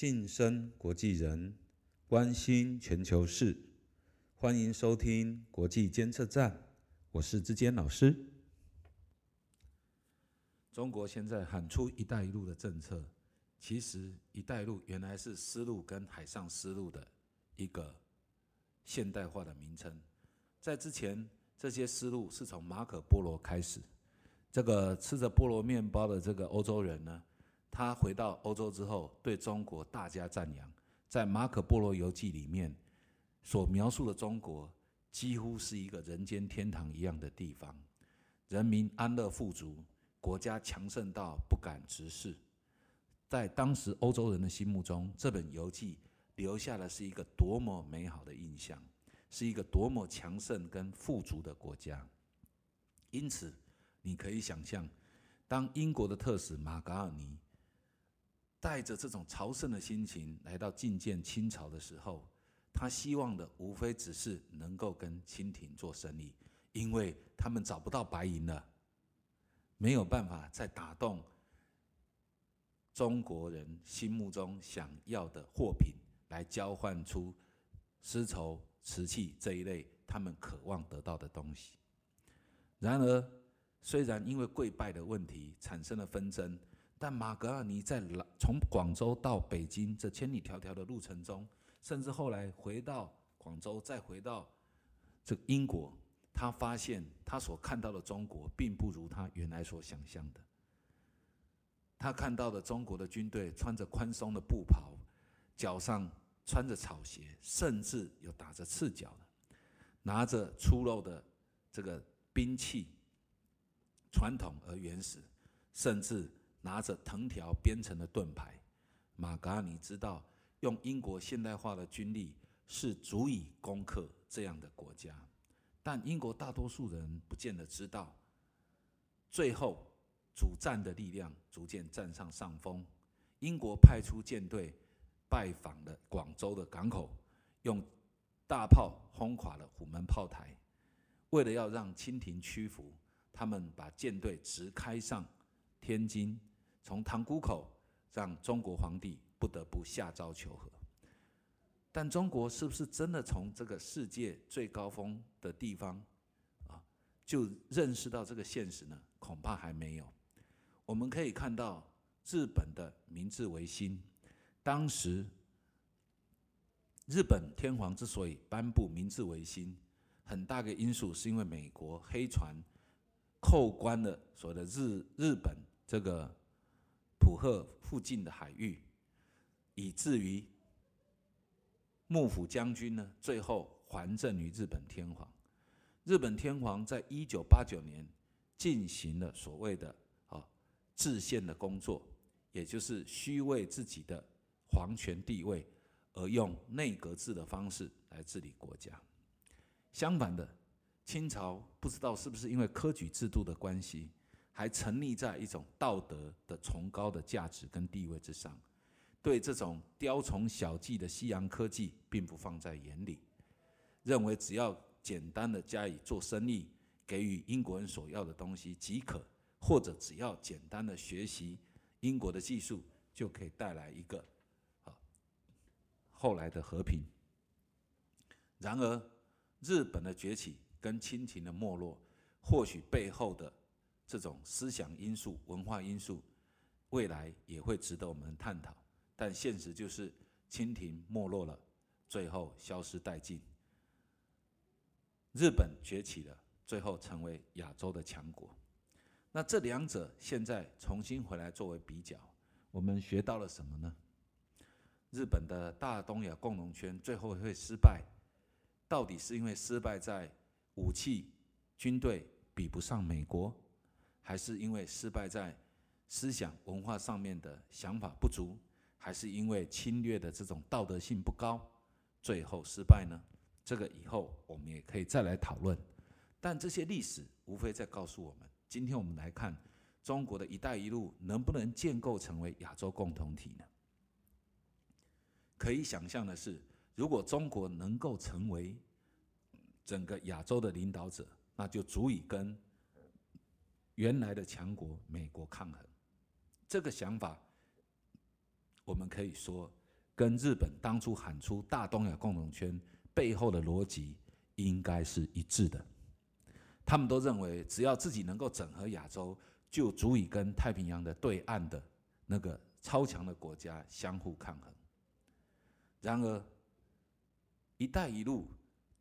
晋升国际人，关心全球事，欢迎收听国际监测站，我是志坚老师。中国现在喊出“一带一路”的政策，其实“一带一路”原来是丝路跟海上丝路的一个现代化的名称。在之前，这些丝路是从马可波罗开始。这个吃着菠萝面包的这个欧洲人呢，他回到欧洲之后，对中国大加赞扬。在马可波罗游记里面所描述的中国，几乎是一个人间天堂一样的地方，人民安乐富足。国家强盛到不敢直视，在当时欧洲人的心目中，这本游记留下的是一个多么美好的印象，是一个多么强盛跟富足的国家。因此，你可以想象，当英国的特使马嘎尔尼带着这种朝圣的心情来到觐见清朝的时候，他希望的无非只是能够跟清廷做生意，因为他们找不到白银了。没有办法再打动中国人心目中想要的货品，来交换出丝绸、瓷器这一类他们渴望得到的东西。然而，虽然因为跪拜的问题产生了纷争，但马格尔尼在从广州到北京这千里迢迢的路程中，甚至后来回到广州，再回到这个英国。他发现，他所看到的中国并不如他原来所想象的。他看到的中国的军队穿着宽松的布袍，脚上穿着草鞋，甚至有打着赤脚的，拿着粗陋的这个兵器，传统而原始，甚至拿着藤条编成的盾牌。马嘎尼知道，用英国现代化的军力是足以攻克这样的国家。但英国大多数人不见得知道，最后主战的力量逐渐占上上风。英国派出舰队拜访了广州的港口，用大炮轰垮了虎门炮台。为了要让清廷屈服，他们把舰队直开上天津，从塘沽口让中国皇帝不得不下诏求和。但中国是不是真的从这个世界最高峰的地方啊，就认识到这个现实呢？恐怕还没有。我们可以看到日本的明治维新，当时日本天皇之所以颁布明治维新，很大个因素是因为美国黑船扣关了所谓的日日本这个浦贺附近的海域，以至于。幕府将军呢，最后还政于日本天皇。日本天皇在一九八九年进行了所谓的啊制宪的工作，也就是虚位自己的皇权地位，而用内阁制的方式来治理国家。相反的，清朝不知道是不是因为科举制度的关系，还沉溺在一种道德的崇高的价值跟地位之上。对这种雕虫小技的西洋科技并不放在眼里，认为只要简单的加以做生意，给予英国人所要的东西即可，或者只要简单的学习英国的技术，就可以带来一个啊后来的和平。然而，日本的崛起跟清廷的没落，或许背后的这种思想因素、文化因素，未来也会值得我们探讨。但现实就是，清廷没落了，最后消失殆尽。日本崛起了，最后成为亚洲的强国。那这两者现在重新回来作为比较，我们学到了什么呢？日本的大东亚共荣圈最后会失败，到底是因为失败在武器、军队比不上美国，还是因为失败在思想文化上面的想法不足？还是因为侵略的这种道德性不高，最后失败呢？这个以后我们也可以再来讨论。但这些历史无非在告诉我们：今天我们来看中国的一带一路能不能建构成为亚洲共同体呢？可以想象的是，如果中国能够成为整个亚洲的领导者，那就足以跟原来的强国美国抗衡。这个想法。我们可以说跟日本当初喊出大东亚共荣圈背后的逻辑应该是一致的。他们都认为，只要自己能够整合亚洲，就足以跟太平洋的对岸的那个超强的国家相互抗衡。然而，“一带一路”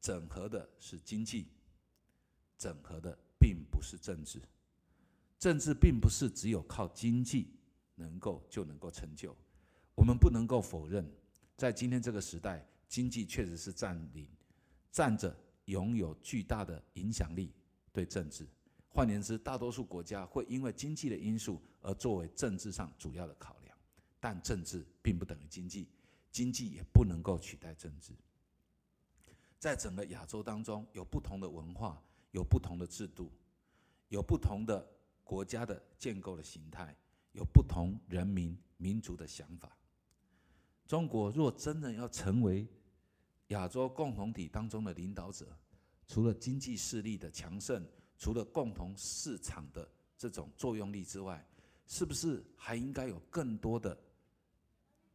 整合的是经济，整合的并不是政治。政治并不是只有靠经济能够就能够成就。我们不能够否认，在今天这个时代，经济确实是占领、站着拥有巨大的影响力。对政治，换言之，大多数国家会因为经济的因素而作为政治上主要的考量，但政治并不等于经济，经济也不能够取代政治。在整个亚洲当中，有不同的文化，有不同的制度，有不同的国家的建构的形态，有不同人民民族的想法。中国若真的要成为亚洲共同体当中的领导者，除了经济势力的强盛，除了共同市场的这种作用力之外，是不是还应该有更多的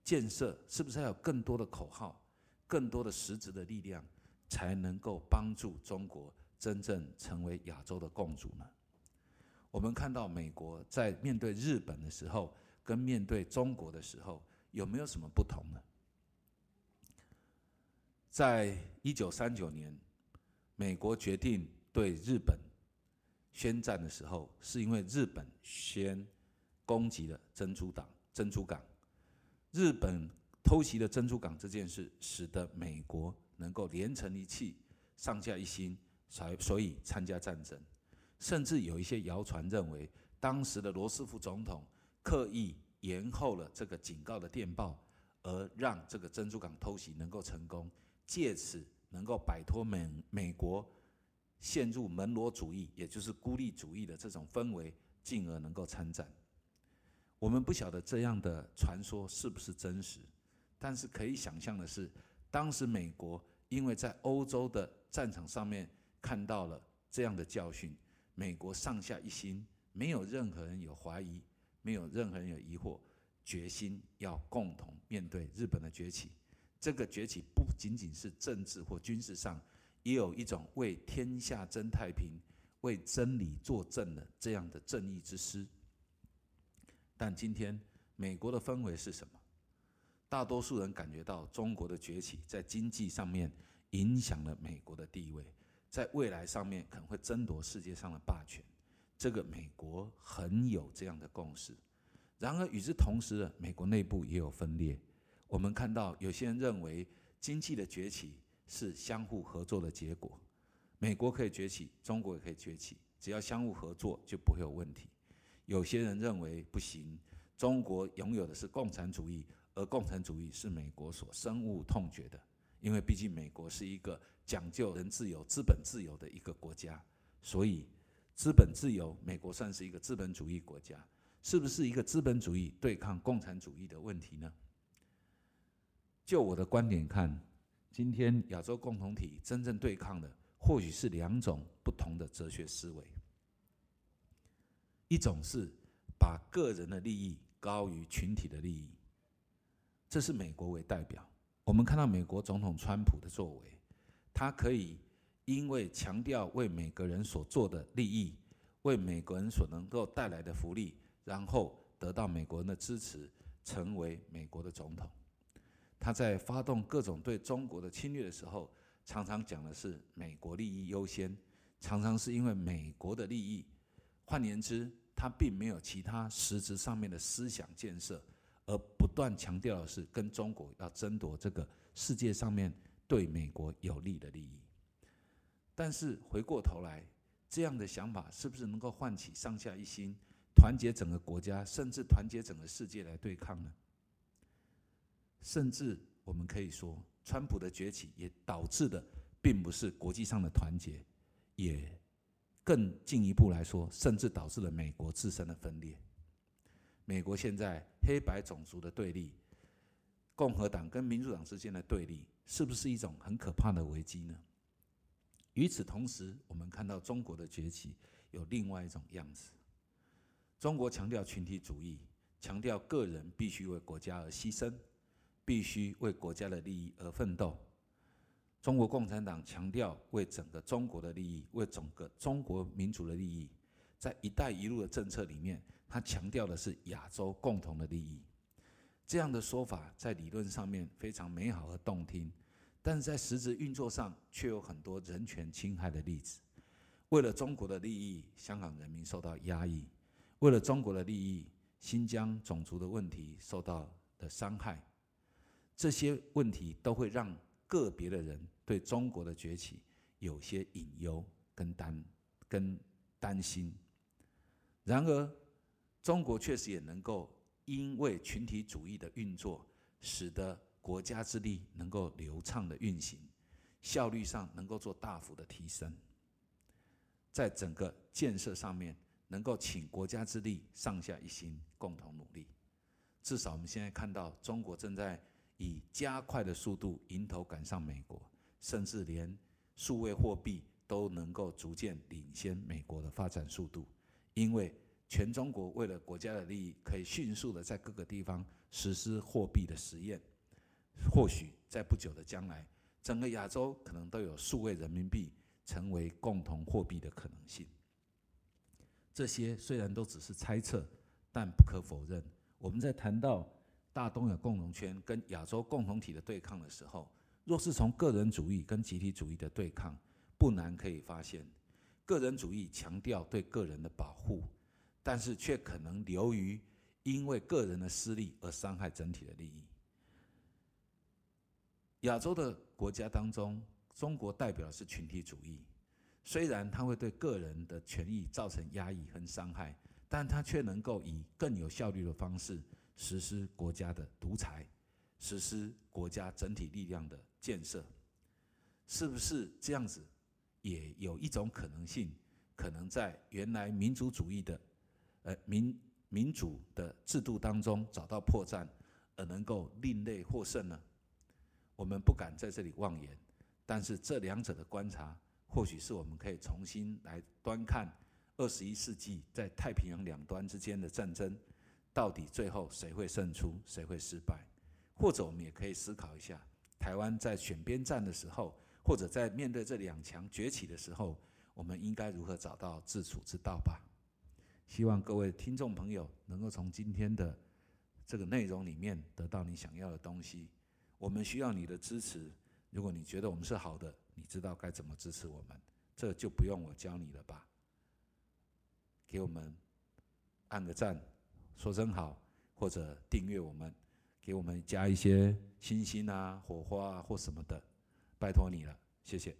建设？是不是还有更多的口号、更多的实质的力量，才能够帮助中国真正成为亚洲的共主呢？我们看到美国在面对日本的时候，跟面对中国的时候，有没有什么不同呢？在一九三九年。美国决定对日本宣战的时候，是因为日本先攻击了珍珠港。珍珠港，日本偷袭了珍珠港这件事，使得美国能够连成一气，上下一心，才所以参加战争。甚至有一些谣传认为，当时的罗斯福总统刻意延后了这个警告的电报，而让这个珍珠港偷袭能够成功，借此。能够摆脱美美国陷入门罗主义，也就是孤立主义的这种氛围，进而能够参战。我们不晓得这样的传说是不是真实，但是可以想象的是，当时美国因为在欧洲的战场上面看到了这样的教训，美国上下一心，没有任何人有怀疑，没有任何人有疑惑，决心要共同面对日本的崛起。这个崛起不仅仅是政治或军事上，也有一种为天下争太平、为真理作证的这样的正义之师。但今天美国的氛围是什么？大多数人感觉到中国的崛起在经济上面影响了美国的地位，在未来上面可能会争夺世界上的霸权。这个美国很有这样的共识。然而与之同时，美国内部也有分裂。我们看到有些人认为经济的崛起是相互合作的结果，美国可以崛起，中国也可以崛起，只要相互合作就不会有问题。有些人认为不行，中国拥有的是共产主义，而共产主义是美国所深恶痛绝的，因为毕竟美国是一个讲究人自由、资本自由的一个国家，所以资本自由，美国算是一个资本主义国家，是不是一个资本主义对抗共产主义的问题呢？就我的观点看，今天亚洲共同体真正对抗的，或许是两种不同的哲学思维。一种是把个人的利益高于群体的利益，这是美国为代表。我们看到美国总统川普的作为，他可以因为强调为每个人所做的利益，为美国人所能够带来的福利，然后得到美国人的支持，成为美国的总统。他在发动各种对中国的侵略的时候，常常讲的是美国利益优先，常常是因为美国的利益。换言之，他并没有其他实质上面的思想建设，断强调的是跟中国要争夺这个世界上面对美国有利的利益。但是回过头来，这样的想法是不是能够唤起上下一心，团结整个国家，甚至团结整个世界来对抗呢？甚至我们可以说，川普的崛起也导致的，并不是国际上的团结，也更进一步来说，甚至导致了美国自身的分裂。美国现在黑白种族的对立，共和党跟民主党之间的对立，是不是一种很可怕的危机呢？与此同时，我们看到中国的崛起有另外一种样子。中国强调群体主义，强调个人必须为国家而牺牲。必须为国家的利益而奋斗。中国共产党强调为整个中国的利益，为整个中国民族的利益。在“一带一路”的政策里面，他强调的是亚洲共同的利益。这样的说法在理论上面非常美好和动听，但是在实质运作上却有很多人权侵害的例子。为了中国的利益，香港人民受到压抑；为了中国的利益，新疆种族的问题受到的伤害。这些问题都会让个别的人对中国的崛起有些隐忧跟担跟担心。然而，中国确实也能够。因为群体主义的运作，使得国家之力能够流畅的运行，效率上能够做大幅的提升，在整个建设上面能够请国家之力上下一心，共同努力。至少我们现在看到，中国正在以加快的速度迎头赶上美国，甚至连数位货币都能够逐渐领先美国的发展速度，因为。全中国为了国家的利益，可以迅速的在各个地方实施货币的实验。或许在不久的将来，整个亚洲可能都有数位人民币成为共同货币的可能性。这些虽然都只是猜测，但不可否认，我们在谈到大东亚共荣圈跟亚洲共同体的对抗的时候，若是从个人主义跟集体主义的对抗，不难可以发现，个人主义强调对个人的保护。但是却可能流于因为个人的私利而伤害整体的利益。亚洲的国家当中，中国代表的是群体主义，虽然它会对个人的权益造成压抑和伤害，但它却能够以更有效率的方式实施国家的独裁，实施国家整体力量的建设。是不是这样子？也有一种可能性，可能在原来民族主义的。呃，民民主的制度当中找到破绽，而能够另类获胜呢？我们不敢在这里妄言，但是这两者的观察，或许是我们可以重新来端看二十一世纪在太平洋两端之间的战争，到底最后谁会胜出，谁会失败？或者我们也可以思考一下，台湾在选边站的时候，或者在面对这两强崛起的时候，我们应该如何找到自处之道吧？希望各位听众朋友能够从今天的这个内容里面得到你想要的东西。我们需要你的支持。如果你觉得我们是好的，你知道该怎么支持我们，这就不用我教你了吧？给我们按个赞，说声好，或者订阅我们，给我们加一些星星啊、火花啊或什么的，拜托你了，谢谢。